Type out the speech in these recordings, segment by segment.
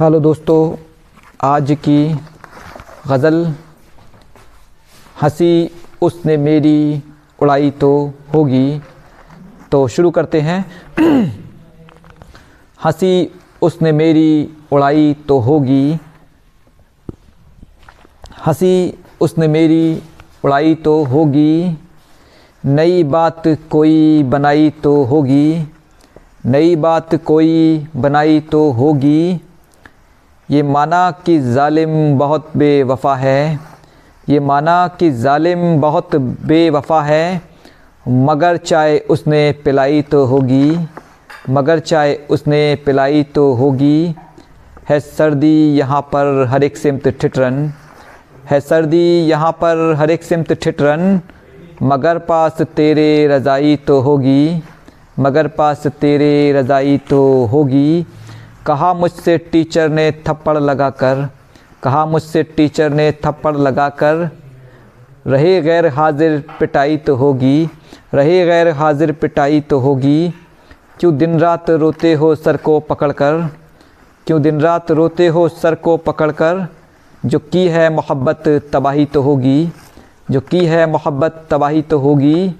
Hello दोस्तों, आज की गज़ल, हँसी उसने मेरी उड़ाई तो होगी। तो शुरू करते हैं। हँसी उसने मेरी उड़ाई तो होगी। हँसी उसने मेरी उड़ाई तो होगी। नई बात कोई बनाई तो होगी। नई बात कोई बनाई तो होगी। ये माना कि ज़ालिम बहुत बेवफ़ा है। ये माना कि ज़ालिम बहुत बेवफ़ा है। मगर चाय उसने पिलाई तो होगी। मगर चाय उसने पिलाई तो होगी। है सर्दी यहाँ पर हर एक सिमत ठिठरन। है सर्दी यहाँ पर हर एक सिमत ठिठरन। मगर पास तेरे रज़ाई तो होगी। मगर पास तेरे रज़ाई तो होगी। कहा मुझसे टीचर ने थप्पड़ लगाकर, कहा मुझसे टीचर ने थप्पड़ लगाकर, रहे गैर हाजिर पिटाई तो होगी, रहे गैर हाजिर पिटाई तो होगी। क्यों दिन रात रोते हो सर को पकड़कर? क्यों दिन रात रोते हो सर को पकड़कर? जो की है मोहब्बत तबाही तो होगी। जो की है मोहब्बत तबाही तो होगी।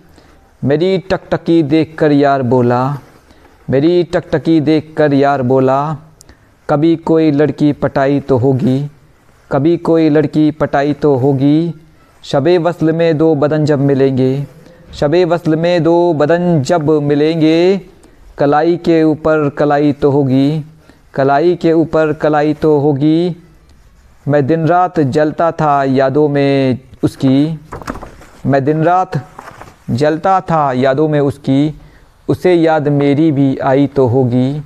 मेरी टकटकी देख कर यार बोला मेरी टकटकी देख कर यार बोला, कभी कोई लड़की पटाई तो होगी, कभी कोई लड़की पटाई तो होगी। शब वसल में दो बदन जब मिलेंगे, शब वसल में दो बदन जब मिलेंगे। कलाई के ऊपर कलाई तो होगी, कलाई के ऊपर कलाई तो होगी। मैं दिन रात जलता था यादों में उसकी, मैं दिन रात जलता था यादों में उसकी। उसे याद मेरी भी आई तो होगी।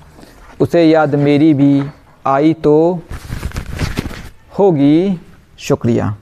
उसे याद मेरी भी आई तो होगी। शुक्रिया।